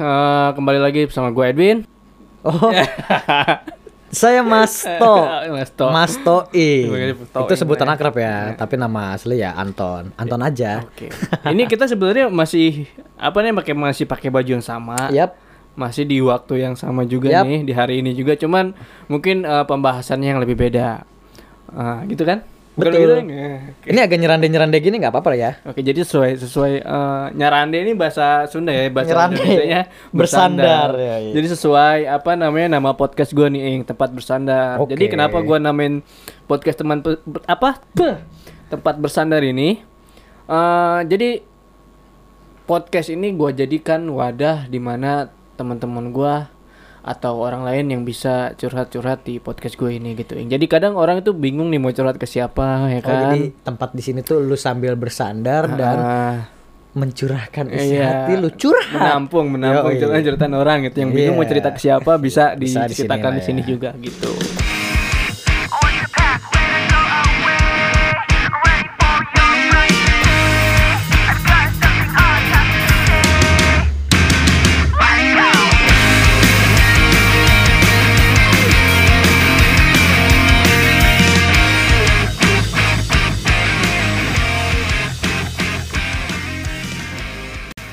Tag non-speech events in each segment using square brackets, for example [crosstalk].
Eh, kembali lagi bersama gue Edwin. Oh, [laughs] saya [laughs] Mas To. Mas To. Mas Toi. Sebagai To Itu sebutan akrab ya, tapi nama asli ya Anton. Anton aja. Oke. Ini kita sebenarnya masih apa nih pakai masih pakai baju yang sama. Yap. Masih di waktu yang sama juga Yap. nih di hari ini juga cuman mungkin eh, pembahasannya yang lebih beda. Ah, gitu kan? Betul. gitu oke. Ini agak nyerande-nyerande gini nggak apa-apa ya? Oke, jadi sesuai sesuai eh, nyarande ini bahasa Sunda ya, bahasa Nyerande. Indonesianya Bersandar, ya, iya. Jadi sesuai apa namanya nama podcast gua nih, Ing, tempat bersandar. Oke. Jadi kenapa gua namain podcast teman pe- apa? Beh, tempat bersandar ini? eh jadi podcast ini gua jadikan wadah di mana teman-teman gua atau orang lain yang bisa curhat-curhat di podcast gue ini gitu. Jadi kadang orang itu bingung nih mau curhat ke siapa ya Oh, kan. jadi tempat di sini tuh lu sambil bersandar dan Ah. mencurahkan isi Iya. hati lu curhat. menampung menampung Yoi. curhatan curhatan orang gitu yang bingung mau Iya. cerita ke siapa bisa Bisa di sini diceritakan di sini ya. juga gitu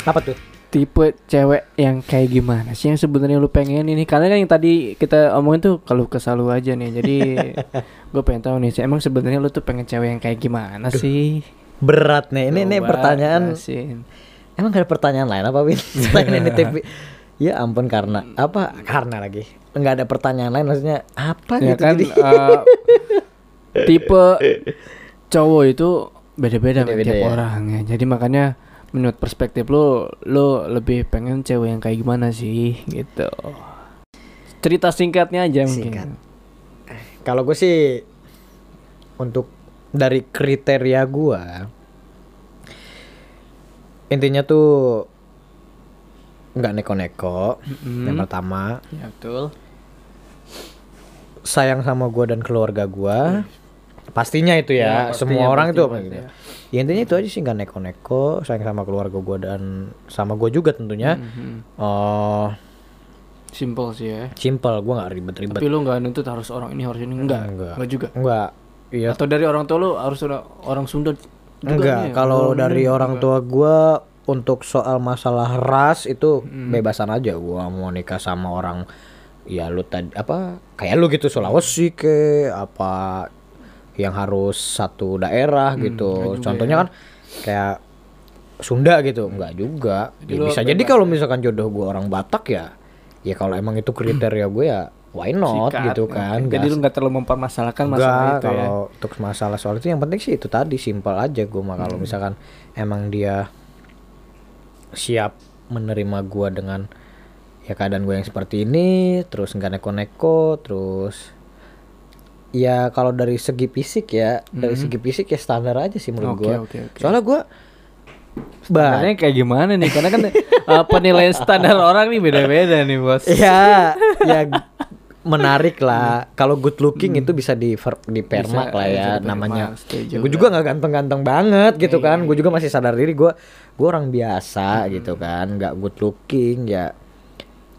Apa tuh? tipe cewek yang kayak gimana sih yang sebenarnya lu pengen ini karena kan yang tadi kita omongin tuh kalau kesal lu aja nih jadi [laughs] gue pengen tahu nih emang sebenarnya lu tuh pengen cewek yang kayak gimana sih Berat nih. Ini ini Coba pertanyaan. jelasin. Emang gak ada pertanyaan lain apa Win? [laughs] Selain ini TV. Ya ampun karena apa? Karena lagi. Nggak ada pertanyaan lain maksudnya apa ya gitu kan jadi. eh, tipe [laughs] cowok itu beda-beda Beda-beda tiap ya. orang ya jadi makanya menurut perspektif lu lu lebih pengen cewek yang kayak gimana sih? Gitu. Cerita singkatnya aja Singkat. mungkin Kalau gue sih untuk dari kriteria gua intinya tuh nggak neko-neko Mm-mm. yang pertama. Ya betul. Sayang sama gua dan keluarga gua pastinya itu Ya, ya, pastinya, semua orang itu pasti, gitu. ya. ya intinya itu aja sih nggak neko-neko sayang sama keluarga gua dan sama gua juga tentunya Mhm. eh simple sih ya simple gua nggak ribet-ribet tapi lu nggak nuntut harus orang ini harus ini enggak Enggak. enggak juga enggak iya atau dari orang tua lu harus ada orang Sunda juga Enggak, nih, kalau dari ini orang enggak. tua gua untuk soal masalah ras itu Hmm. bebasan aja gua mau nikah sama orang ya lu tadi apa kayak lu gitu Sulawesi ke apa yang harus satu daerah Hmm, gitu. Contohnya ya. kan kayak Sunda gitu, enggak juga. Jadi Ya bisa jadi kalau misalkan jodoh gua orang Batak ya ya kalau emang itu kriteria gue ya why not Sikat. gitu kan. jadi lu nggak terlalu mempermasalahkan masalah Enggak, itu ya kalau untuk masalah soal itu yang penting sih itu tadi simpel aja gue mah Hmm. kalau misalkan emang dia siap menerima gua dengan ya keadaan gue yang seperti ini terus nggak neko-neko terus ya kalau dari segi fisik ya dari segi fisik ya standar aja sih menurut Hmm. Oke, gua oke, oke. soalnya gua bah Sebenarnya kayak gimana nih? Karena kan uh, [laughs] penilaian standar orang nih beda-beda nih, Bos. ya [laughs] ya menarik lah kalau good looking itu bisa di di permak Hmm. Bisa, lah ya bisa di-permak, namanya gue juga nggak ganteng-ganteng banget gitu Iya, kan gue juga masih sadar diri gue gue orang biasa gitu kan nggak good looking ya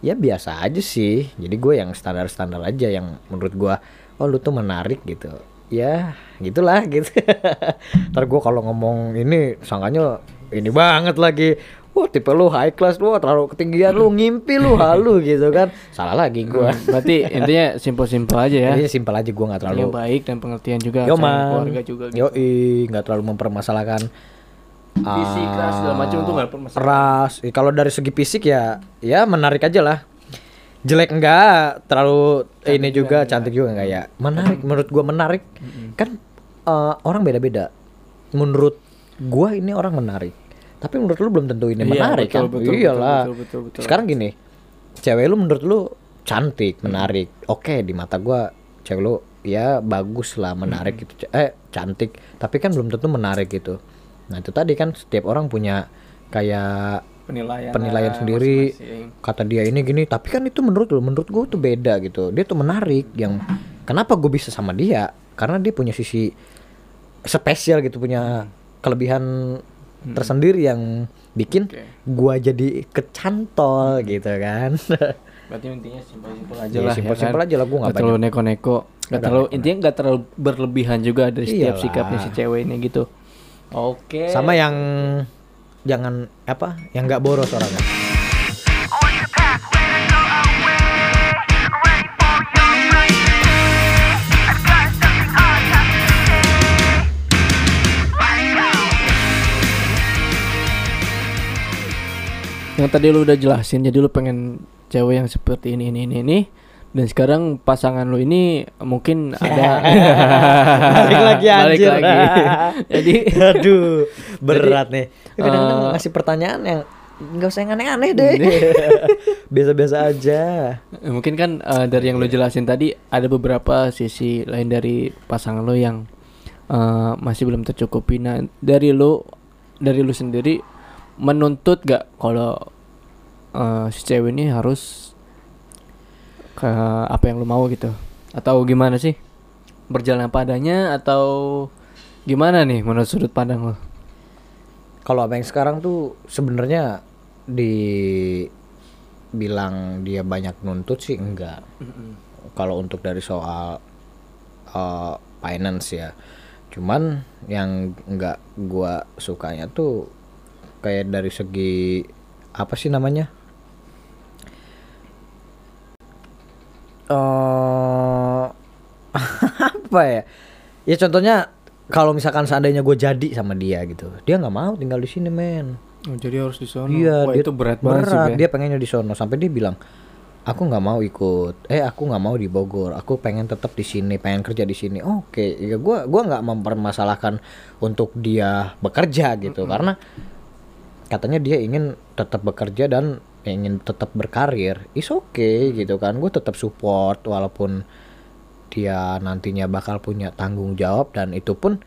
ya biasa aja sih jadi gue yang standar-standar aja yang menurut gue oh lu tuh menarik gitu. Ya gitulah gitu. [laughs] Ntar gue kalau ngomong ini sangkanya ini banget lagi. Wah tipe lu high class lu terlalu ketinggian lu ngimpi lu halu [laughs] gitu kan. Salah lagi gue Hmm, Berarti intinya simpel-simpel aja ya. jadi simpel aja gue nggak terlalu Yang baik dan pengertian juga Yo man, keluarga juga gitu. nggak terlalu mempermasalahkan Fisik, ah, ras, segala macam tuh nggak permasalahan. ras. Kalau dari segi fisik ya ya menarik aja lah jelek enggak terlalu ini juga cantik juga enggak ya? Menarik menurut gua menarik. Kan eh, orang beda-beda. Menurut gua ini orang menarik. Tapi menurut lu belum tentu ini Iya, menarik betul, kan? betul, iyalah betul, betul, betul. sekarang gini cewek lu menurut lu cantik menarik. Oke di mata gua cewek lu ya bagus lah menarik Hmm. gitu. Eh cantik. Tapi kan belum tentu menarik gitu. Nah itu tadi kan setiap orang punya kayak penilaian penilaian sendiri masing-masing. kata dia ini gini tapi kan itu menurut lu menurut gua tuh beda gitu dia tuh menarik yang kenapa gue bisa sama dia karena dia punya sisi spesial gitu punya kelebihan tersendiri yang bikin Oke. gua jadi kecantol gitu kan [laughs] Berarti intinya simpel-simpel aja Ya, lah. simpel-simpel ya kan? aja lah, gua nggak terlalu neko-neko. Nggak Nggak terlalu neko-neko. intinya nggak terlalu berlebihan juga dari setiap Iyalah. sikapnya si cewek ini gitu. Oke. sama yang jangan apa yang nggak boros orangnya yang tadi lu udah jelasin jadi lu pengen cewek yang seperti ini ini ini ini dan sekarang pasangan lu ini mungkin ada [laughs] Balik lagi, Balik anjir. lagi. [laughs] jadi aduh berat nih. Kadang-kadang eh, ngasih pertanyaan yang nggak usah yang aneh-aneh deh. [laughs] Biasa-biasa aja. Mungkin kan eh, dari yang lu jelasin tadi ada beberapa sisi lain dari pasangan lu yang eh, masih belum tercukupi. Nah dari lu dari lu sendiri menuntut gak kalau eh, si cewek ini harus ke apa yang lu mau gitu? Atau gimana sih? Berjalan apa adanya atau gimana nih menurut sudut pandang lo kalau apa yang sekarang tuh sebenarnya dibilang dia banyak nuntut sih enggak. Kalau untuk dari soal uh, finance ya. Cuman yang enggak gua sukanya tuh kayak dari segi apa sih namanya? Eh [laughs] apa ya? Ya contohnya kalau misalkan seandainya gue jadi sama dia gitu dia nggak mau tinggal di sini men oh, jadi harus di sana Iya, Wah, dia itu berat banget sih. Dia pengennya di sono sampai dia bilang, aku nggak mau ikut. Eh, aku nggak mau di Bogor. Aku pengen tetap di sini, pengen kerja di sini. Oke, ya gua gua nggak mempermasalahkan untuk dia bekerja gitu karena katanya dia ingin tetap bekerja dan ingin tetap berkarir. Is okay gitu kan. Gue tetap support walaupun dia nantinya bakal punya tanggung jawab dan itu pun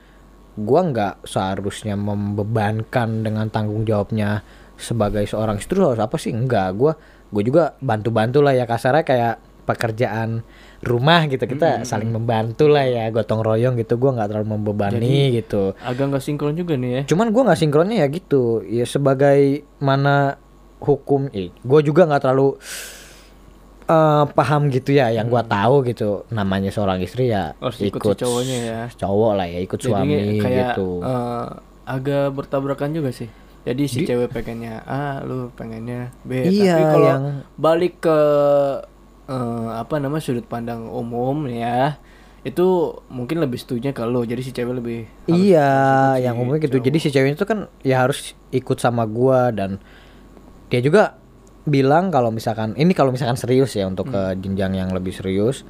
gua nggak seharusnya membebankan dengan tanggung jawabnya sebagai seorang istri harus apa sih? Enggak gua gue juga bantu-bantu lah ya kasarnya kayak pekerjaan rumah gitu kita saling membantu lah ya gotong royong gitu gua nggak terlalu membebani gitu. agak nggak sinkron juga nih ya. Cuman gua nggak sinkronnya ya gitu ya sebagai mana hukum eh, gue juga nggak terlalu eh, paham gitu ya yang gua tahu gitu namanya seorang istri ya Harus ikut si cowoknya ya. cowok lah ya ikut Jadi suami kayak gitu eh, agak bertabrakan juga sih. Jadi si cewek pengennya A, lu pengennya B. Iya, Tapi kalau yang- balik ke eh, apa namanya sudut pandang umum ya, itu mungkin lebih setuju ke. Jadi si cewek lebih iya ikut yang si umumnya gitu cowok. jadi si cewek itu kan ya harus ikut sama gua dan dia juga bilang kalau misalkan ini kalau misalkan serius ya untuk ke Hmm. jenjang yang lebih serius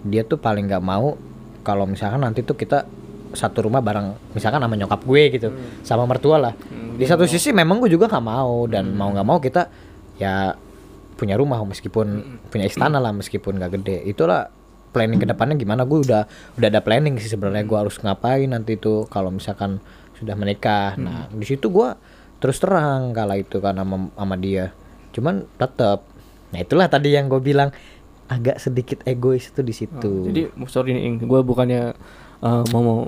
dia tuh paling nggak mau kalau misalkan nanti tuh kita satu rumah bareng misalkan sama nyokap gue gitu sama mertua lah Hmm, di satu mau. sisi memang gue juga nggak mau dan mau nggak mau kita ya punya rumah meskipun Hmm. punya istana lah meskipun nggak gede itulah planning ke depannya gimana gue udah udah ada planning sih sebenarnya gue harus ngapain nanti tuh kalau misalkan sudah menikah Hmm. nah di situ gue terus terang kala itu sama, sama dia cuman tetap nah itulah tadi yang gue bilang agak sedikit egois itu di situ Oh, jadi sorry nih, gue bukannya eh, mau mau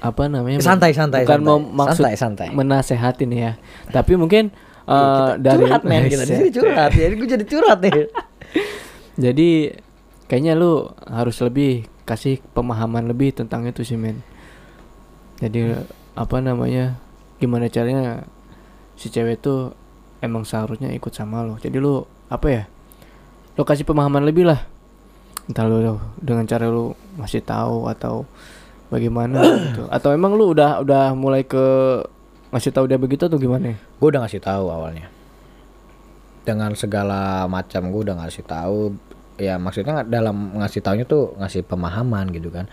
apa namanya? Santai, santai, Bukan santai. mau maksud Santai, santai. menasehatin ya. Tapi mungkin eh, Kita dari curhat men [laughs] kita di sini curhat jadi gue jadi curhat nih [laughs] Jadi kayaknya lu harus lebih kasih pemahaman lebih tentang itu sih men. Jadi apa namanya? Gimana caranya si cewek itu emang seharusnya ikut sama lo. Jadi lu apa ya? Lu kasih pemahaman lebih lah. Entah lu dengan cara lu masih tahu atau bagaimana [clears throat] gitu. Atau emang lu udah udah mulai ke ngasih tahu dia begitu atau gimana? gue udah ngasih tahu awalnya dengan segala macam gue udah ngasih tahu ya maksudnya dalam ngasih taunya tuh ngasih pemahaman gitu kan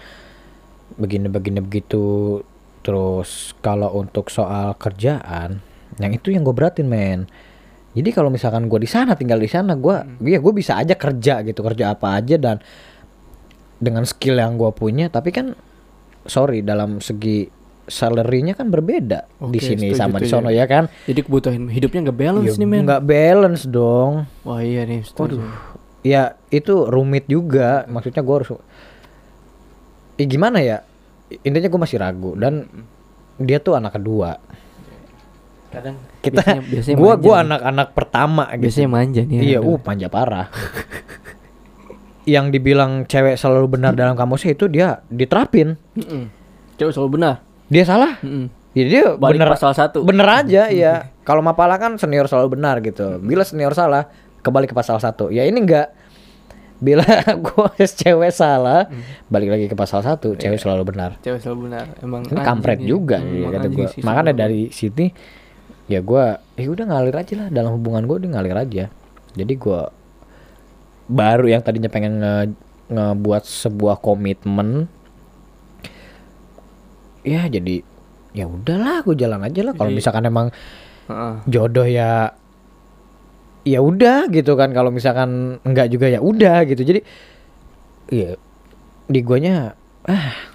begini begini begitu terus kalau untuk soal kerjaan yang itu yang gue beratin men. Jadi kalau misalkan gue di sana tinggal di sana gue ya gue bisa aja kerja gitu kerja apa aja dan dengan skill yang gue punya. Tapi kan sorry dalam segi salary-nya kan berbeda di Oke, sini setuju, sama di sono ya kan? Jadi kebutuhan hidupnya nggak balance Ya, nih men. nggak balance dong. Wah iya nih. setuju. ya itu rumit juga. Maksudnya gue harus ya gimana ya? Intinya gue masih ragu dan dia tuh anak kedua kadang kita biasanya, biasanya gua manja gua anak-anak pertama gitu. biasanya manja nih Iya, uh manja parah. [laughs] yang dibilang cewek selalu benar dalam kamusnya itu dia diterapin. Mm-mm. cewek selalu benar Dia salah. Mm-mm. Ya dia Balik bener pasal satu. Bener aja ya. Kalau Mapala kan senior selalu benar gitu. Bila senior salah, kembali ke pasal satu. Ya ini enggak. Bila [laughs] gua cewek salah, balik lagi ke pasal satu, cewek selalu benar. cewek selalu benar emang kampret juga Hmm, ya, kata gua. Makanya dari sini ya gua ya udah ngalir aja lah. Dalam hubungan gua udah ngalir aja. Jadi gua baru yang tadinya pengen nge ngebuat sebuah komitmen ya jadi ya udahlah gue jalan aja lah. Kalau misalkan emang jodoh ya ya udah gitu kan. Kalau misalkan enggak juga ya udah gitu. Jadi ya di guanya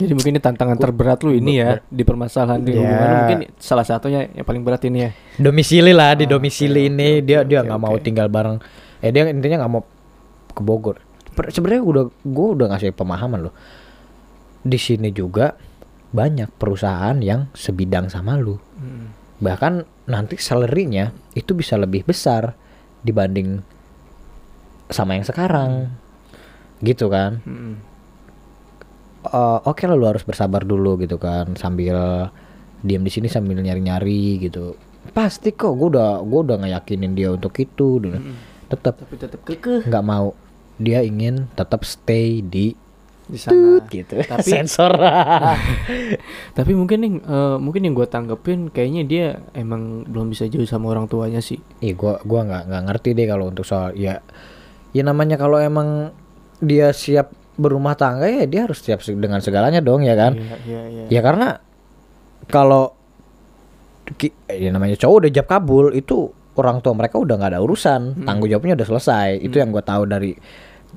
jadi mungkin ini tantangan terberat lu ini ya di permasalahan di Ya. hubungan lu mungkin salah satunya yang paling berat ini ya. Domisili lah di Ah, domisili oke, ini. oke, dia oke, dia nggak mau oke. tinggal bareng. Eh dia intinya nggak mau ke Bogor. Sebenarnya udah gue udah ngasih pemahaman loh. Di sini juga banyak perusahaan yang sebidang sama lu. Hmm. bahkan nanti salary-nya itu bisa lebih besar dibanding sama yang sekarang. Gitu kan? Mm-mm. Eh, oke lah lu harus bersabar dulu gitu kan sambil diam di sini sambil nyari-nyari gitu. Pasti kok gue udah gue udah ngeyakinin dia untuk itu dan tetap tapi tetap kekeh. Nggak mau. Dia ingin tetap stay di di sana. Tut gitu. [laughs] Tapi- sensor. [laughs] Tapi mungkin nih eh, mungkin yang gue tanggepin kayaknya dia emang belum bisa jauh sama orang tuanya sih. Ih gua gua nggak nggak ngerti deh kalau untuk soal ya ya namanya kalau emang dia siap berumah tangga ya dia harus siap dengan segalanya dong ya kan? Iya iya iya. Ya karena kalau ya namanya cowok udah jab kabul itu orang tua mereka udah nggak ada urusan tanggung jawabnya udah selesai. Itu yang gue tahu dari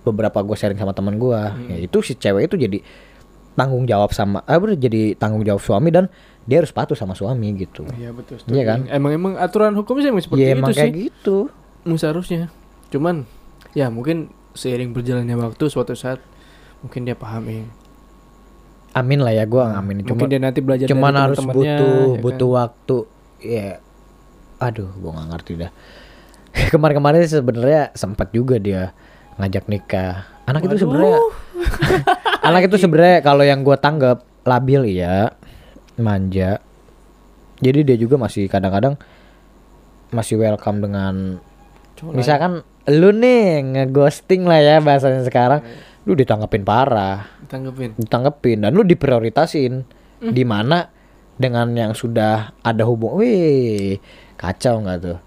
beberapa gue sharing sama teman gue ya itu si cewek itu jadi tanggung jawab sama eh bener, jadi tanggung jawab suami dan dia harus patuh sama suami gitu. Iya betul Iya kan? emang emang aturan hukumnya emang seperti ya itu emang sih. kayak gitu. Emang seharusnya. Cuman ya mungkin seiring berjalannya waktu suatu saat mungkin dia pahami amin lah ya gue amin cuma mungkin dia nanti belajar cuman dari harus butuh ya kan? butuh waktu. Ya. Aduh gua nggak ngerti dah. [laughs] Kemarin-kemarin sebenarnya sempat juga dia ngajak nikah. Anak itu sebenarnya [laughs] anak itu sebenarnya kalau yang gua tanggap labil ya manja. Jadi dia juga masih kadang-kadang masih welcome dengan lain. misalkan lu nih ngeghosting lah ya bahasanya sekarang lu ditanggepin parah. Tanggepin ditanggepin. Dan lu diprioritasin. Di mana dengan yang sudah ada hubung wih kacau nggak tuh?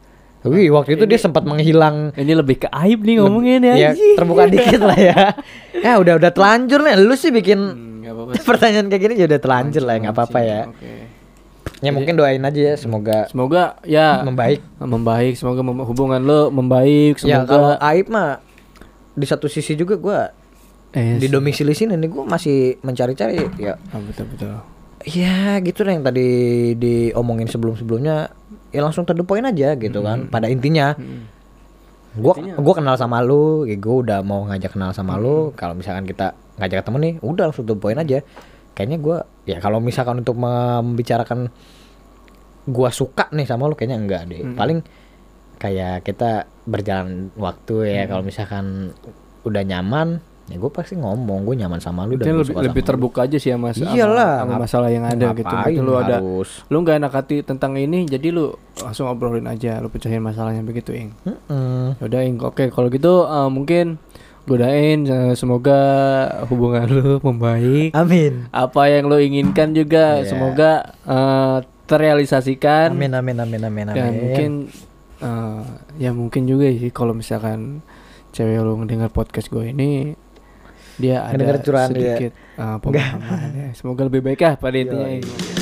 Wih waktu itu dia sempat menghilang. Ini lebih ke aib nih ngomongin ya ya terbuka dikit lah ya. [laughs] Ya udah udah telanjur nih. Lu sih bikin Hmm, sih. pertanyaan kayak gini ya udah telanjur lah ya nggak apa-apa ya. Oke. ya mungkin doain aja ya semoga semoga ya. membaik. Membaik semoga mem- hubungan lo membaik ya kalau semoga aib mah di satu sisi juga gua eh, di domisili sini nih gua masih mencari-cari ya. Ah, betul betul ya gitu lah yang tadi diomongin sebelum-sebelumnya ya langsung to the point aja gitu kan pada intinya. Gua gua kenal sama lu ya gua udah mau ngajak kenal sama lu kalau misalkan kita ngajak ketemu nih udah langsung to the point aja. Kayaknya gua ya kalau misalkan untuk membicarakan gua suka nih sama lu kayaknya enggak deh. Paling kayak kita berjalan waktu ya kalau misalkan udah nyaman ya gue pasti ngomong gue nyaman sama lu dan lebih suka lebih sama lu. terbuka aja sih ya mas sama- Iyalah, sama, ngap- masalah yang ada gitu Berarti lu ada harus? lu nggak enak hati tentang ini jadi lu langsung obrolin aja lu pecahin masalahnya begitu ing Mm-mm. Yaudah ing oke kalau gitu eh, mungkin godain eh, semoga hubungan lu [laughs] membaik Amin. apa yang lo inginkan juga Iya. semoga eh, terrealisasikan Amin amin amin amin amin. dan mungkin eh, ya mungkin juga sih kalau misalkan cewek lo ngedengar podcast gue ini dia ada Ngedenger curahan dia. sedikit eh, pemahaman ya. semoga lebih baik ya pada intinya. Ing.